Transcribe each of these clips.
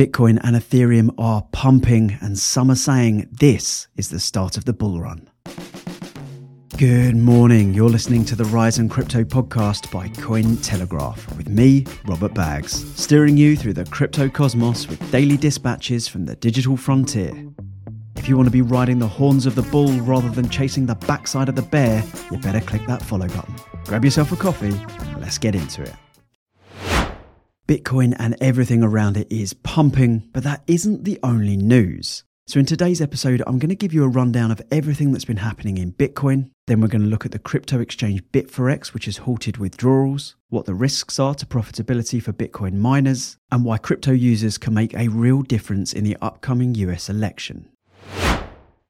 Bitcoin and Ethereum are pumping, and some are saying this is the start of the bull run. Good morning. You're listening to the Rise'n'Crypto podcast by Cointelegraph with me, Robert Baggs, steering you through the crypto cosmos with daily dispatches from the digital frontier. If you want to be riding the horns of the bull rather than chasing the backside of the bear, you better click that follow button. Grab yourself a coffee and let's get into it. Bitcoin and everything around it is pumping, but that isn't the only news. So, in today's episode, I'm going to give you a rundown of everything that's been happening in Bitcoin. Then, we're going to look at the crypto exchange BitForex, which has halted withdrawals, what the risks are to profitability for Bitcoin miners, and why crypto users can make a real difference in the upcoming US election.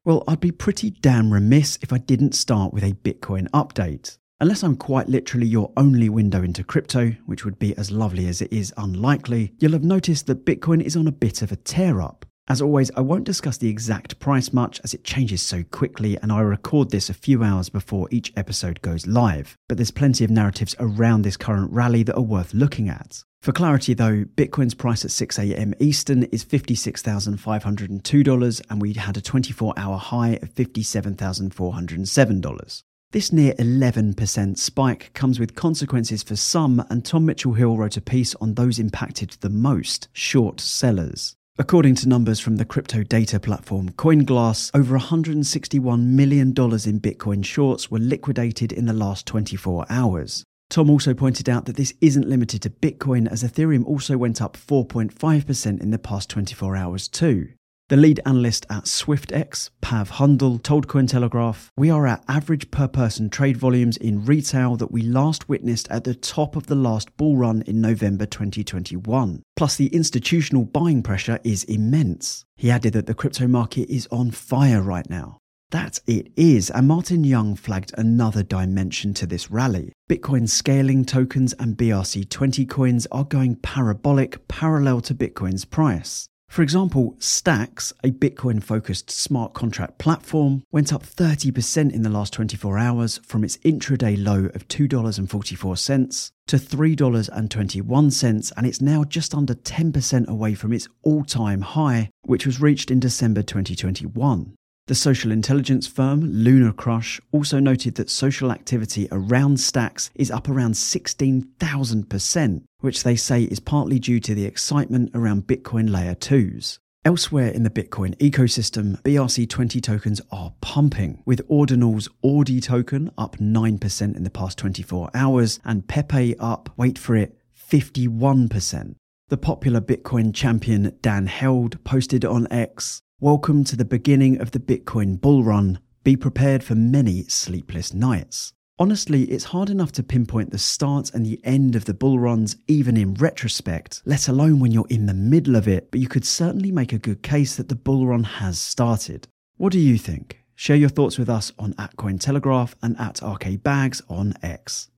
Well, I'd be pretty damn remiss if I didn't start with a Bitcoin update. Unless I'm quite literally your only window into crypto, which would be as lovely as it is unlikely, you'll have noticed that Bitcoin is on a bit of a tear up. As always, I won't discuss the exact price much as it changes so quickly, and I record this a few hours before each episode goes live. But there's plenty of narratives around this current rally that are worth looking at. For clarity, though, Bitcoin's price at 6 a.m. Eastern is $56,502, and we had a 24 hour high of $57,407. This near 11% spike comes with consequences for some, and Tom Mitchelhill wrote a piece on those impacted the most short sellers. According to numbers from the crypto data platform CoinGlass, over $161 million in Bitcoin shorts were liquidated in the last 24 hours. Tom also pointed out that this isn't limited to Bitcoin, as Ethereum also went up 4.5% in the past 24 hours, too. The lead analyst at Swyftx, Pav Hundal, told Cointelegraph, We are at average per person trade volumes in retail that we last witnessed at the top of the last bull run in November 2021. Plus, the institutional buying pressure is immense. He added that the crypto market is on fire right now. That it is, and Martin Young flagged another dimension to this rally. Bitcoin scaling tokens and BRC20 coins are going parabolic parallel to Bitcoin's price. For example, Stacks, a Bitcoin focused smart contract platform, went up 30% in the last 24 hours from its intraday low of $2.44 to $3.21, and it's now just under 10% away from its all time high, which was reached in December 2021. The social intelligence firm LunarCrush also noted that social activity around stacks is up around 16,000%, which they say is partly due to the excitement around Bitcoin layer 2s. Elsewhere in the Bitcoin ecosystem, BRC20 tokens are pumping, with Ordinal's ORDI token up 9% in the past 24 hours and Pepe up, wait for it, 51%. The popular Bitcoin champion Dan Held posted on X Welcome to the beginning of the Bitcoin bull run. Be prepared for many sleepless nights. Honestly, it's hard enough to pinpoint the start and the end of the bull runs, even in retrospect, let alone when you're in the middle of it, but you could certainly make a good case that the bull run has started. What do you think? Share your thoughts with us on at Cointelegraph and at RKBaggs on X.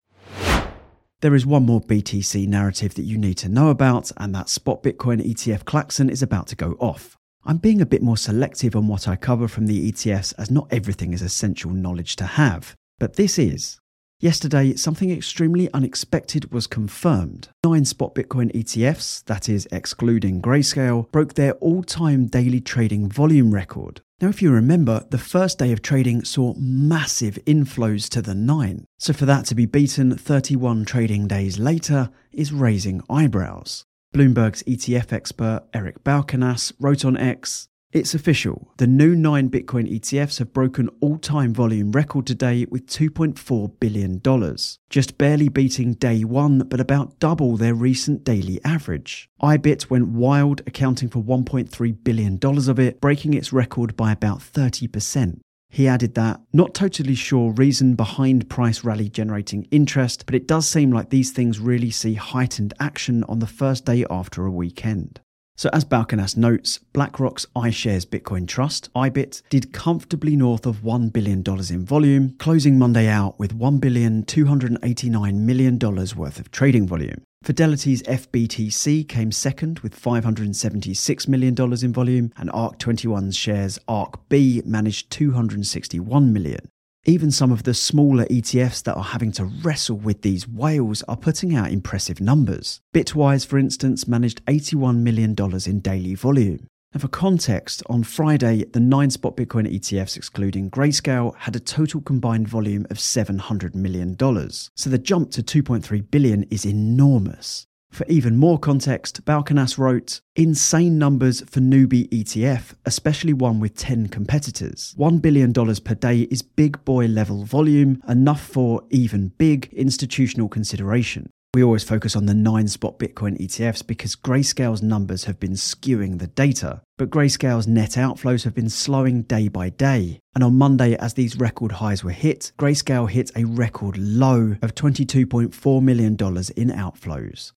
There is one more BTC narrative that you need to know about, and that spot Bitcoin ETF Klaxon is about to go off. I'm being a bit more selective on what I cover from the ETFs as not everything is essential knowledge to have. But this is. Yesterday, something extremely unexpected was confirmed. Nine spot Bitcoin ETFs, that is, excluding Grayscale, broke their all time daily trading volume record. Now, if you remember, the first day of trading saw massive inflows to the nine. So, for that to be beaten 31 trading days later is raising eyebrows. Bloomberg's ETF expert Eric Balchunas wrote on X It's official. The new nine Bitcoin ETFs have broken all time volume record today with $2.4 billion, just barely beating day one, but about double their recent daily average. IBIT went wild, accounting for $1.3 billion of it, breaking its record by about 30%. He added that, not totally sure reason behind price rally generating interest, but it does seem like these things really see heightened action on the first day after a weekend. So, as Balchunas notes, BlackRock's iShares Bitcoin Trust, IBIT, did comfortably north of $1 billion in volume, closing Monday out with $1,289 million worth of trading volume. Fidelity's FBTC came second with $576 million in volume, and ARK 21Shares ARK B managed 261 million. Even some of the smaller ETFs that are having to wrestle with these whales are putting out impressive numbers. Bitwise, for instance, managed $81 million in daily volume. And for context, on Friday, the nine spot Bitcoin ETFs, excluding Grayscale, had a total combined volume of $700 million. So the jump to 2.3 billion is enormous. For even more context, Balchunas wrote, Insane numbers for newbie ETF, especially one with 10 competitors. $1 billion per day is big boy level volume, enough for even big institutional consideration. We always focus on the nine spot Bitcoin ETFs because Grayscale's numbers have been skewing the data, but Grayscale's net outflows have been slowing day by day. And on Monday, as these record highs were hit, Grayscale hit a record low of $22.4 million in outflows.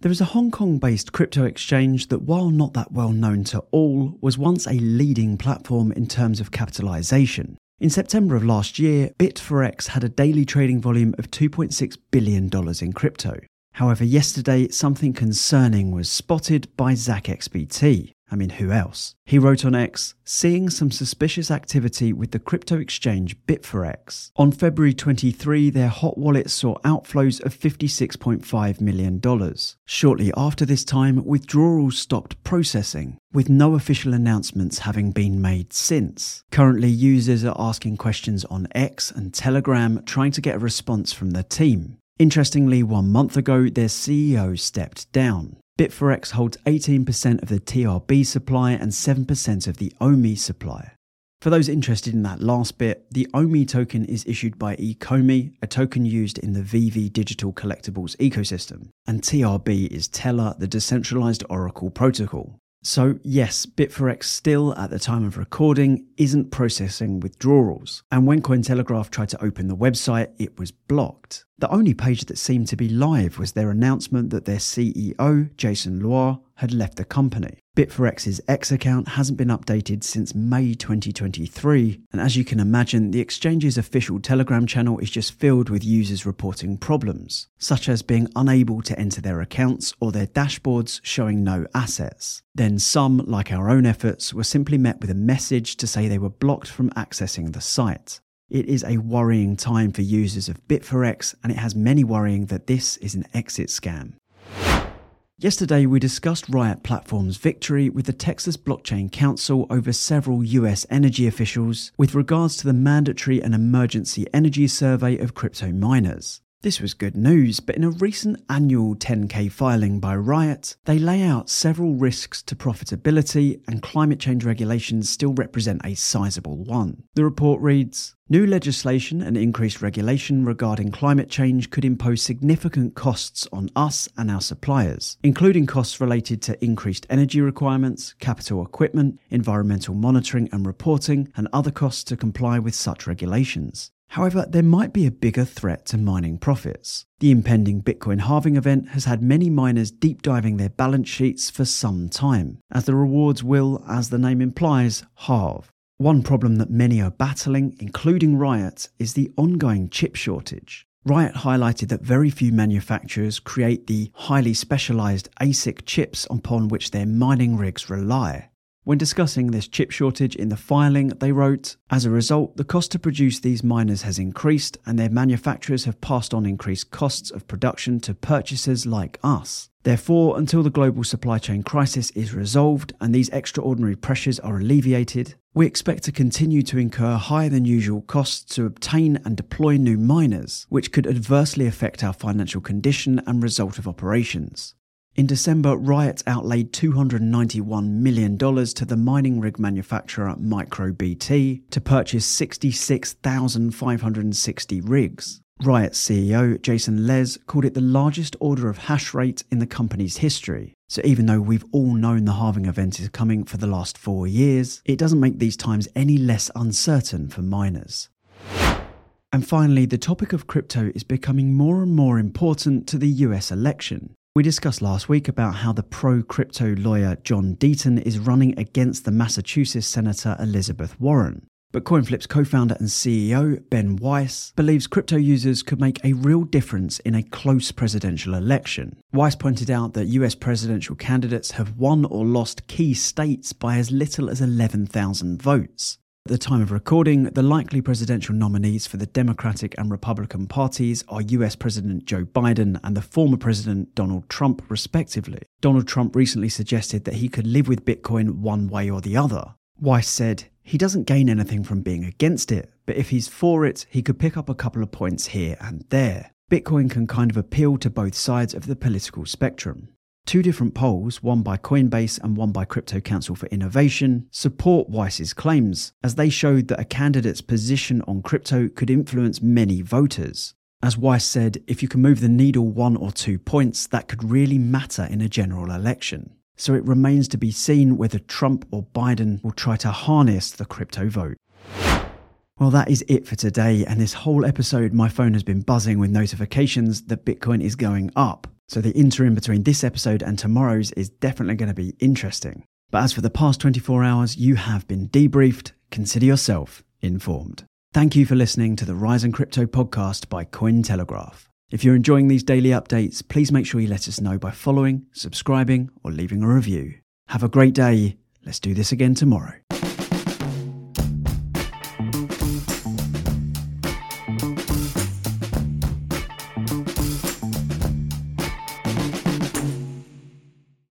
There is a Hong Kong based crypto exchange that, while not that well known to all, was once a leading platform in terms of capitalization. In September of last year, BitForex had a daily trading volume of $2.6 billion in crypto. However, yesterday, something concerning was spotted by ZachXBT. I mean, who else? He wrote on X, seeing some suspicious activity with the crypto exchange BitForex. On February 23, their hot wallet saw outflows of $56.5 million. Shortly after this time, withdrawals stopped processing, with no official announcements having been made since. Currently, users are asking questions on X and Telegram, trying to get a response from the team. Interestingly, one month ago, their CEO stepped down. BitForex holds 18% of the TRB supply and 7% of the OMI supply. For those interested in that last bit, the OMI token is issued by Ecomi, a token used in the VeVe digital collectibles ecosystem, and TRB is Tellor, the decentralized Oracle protocol. So, yes, BitForex still, at the time of recording, isn't processing withdrawals. And when Cointelegraph tried to open the website, it was blocked. The only page that seemed to be live was their announcement that their CEO, Jason Luo, had left the company. BitForex's X account hasn't been updated since May 2023, and as you can imagine, the exchange's official Telegram channel is just filled with users reporting problems, such as being unable to enter their accounts or their dashboards showing no assets. Then some, like our own efforts, were simply met with a message to say they were blocked from accessing the site. It is a worrying time for users of BitForex, and it has many worrying that this is an exit scam. Yesterday, we discussed Riot Platform's victory with the Texas Blockchain Council over several US energy officials with regards to the mandatory and emergency energy survey of crypto miners. This was good news, but in a recent annual 10K filing by Riot, they lay out several risks to profitability, and climate change regulations still represent a sizable one. The report reads New legislation and increased regulation regarding climate change could impose significant costs on us and our suppliers, including costs related to increased energy requirements, capital equipment, environmental monitoring and reporting, and other costs to comply with such regulations. However, there might be a bigger threat to mining profits. The impending Bitcoin halving event has had many miners deep diving their balance sheets for some time, as the rewards will, as the name implies, halve. One problem that many are battling, including Riot, is the ongoing chip shortage. Riot highlighted that very few manufacturers create the highly specialized ASIC chips upon which their mining rigs rely. When discussing this chip shortage in the filing, they wrote As a result, the cost to produce these miners has increased, and their manufacturers have passed on increased costs of production to purchasers like us. Therefore, until the global supply chain crisis is resolved and these extraordinary pressures are alleviated, we expect to continue to incur higher than usual costs to obtain and deploy new miners, which could adversely affect our financial condition and result of operations. In December, Riot outlaid $291 million to the mining rig manufacturer MicroBT to purchase 66,560 rigs. Riot CEO Jason Les called it the largest order of hash rate in the company's history. So, even though we've all known the halving event is coming for the last four years, it doesn't make these times any less uncertain for miners. And finally, the topic of crypto is becoming more and more important to the US election. We discussed last week about how the pro crypto lawyer John Deaton is running against the Massachusetts Senator Elizabeth Warren. But CoinFlip's co founder and CEO, Ben Weiss, believes crypto users could make a real difference in a close presidential election. Weiss pointed out that US presidential candidates have won or lost key states by as little as 11,000 votes. At the time of recording, the likely presidential nominees for the Democratic and Republican parties are US President Joe Biden and the former President Donald Trump, respectively. Donald Trump recently suggested that he could live with Bitcoin one way or the other. Weiss said, he doesn't gain anything from being against it, but if he's for it, he could pick up a couple of points here and there. Bitcoin can kind of appeal to both sides of the political spectrum. Two different polls, one by Coinbase and one by Crypto Council for Innovation, support Weiss's claims, as they showed that a candidate's position on crypto could influence many voters. As Weiss said, if you can move the needle one or two points, that could really matter in a general election. So it remains to be seen whether Trump or Biden will try to harness the crypto vote. Well, that is it for today. And this whole episode, my phone has been buzzing with notifications that Bitcoin is going up. So the interim between this episode and tomorrow's is definitely going to be interesting. But as for the past 24 hours, you have been debriefed. Consider yourself informed. Thank you for listening to the Rise'n'Crypto podcast by Cointelegraph. If you're enjoying these daily updates, please make sure you let us know by following, subscribing, or leaving a review. Have a great day. Let's do this again tomorrow.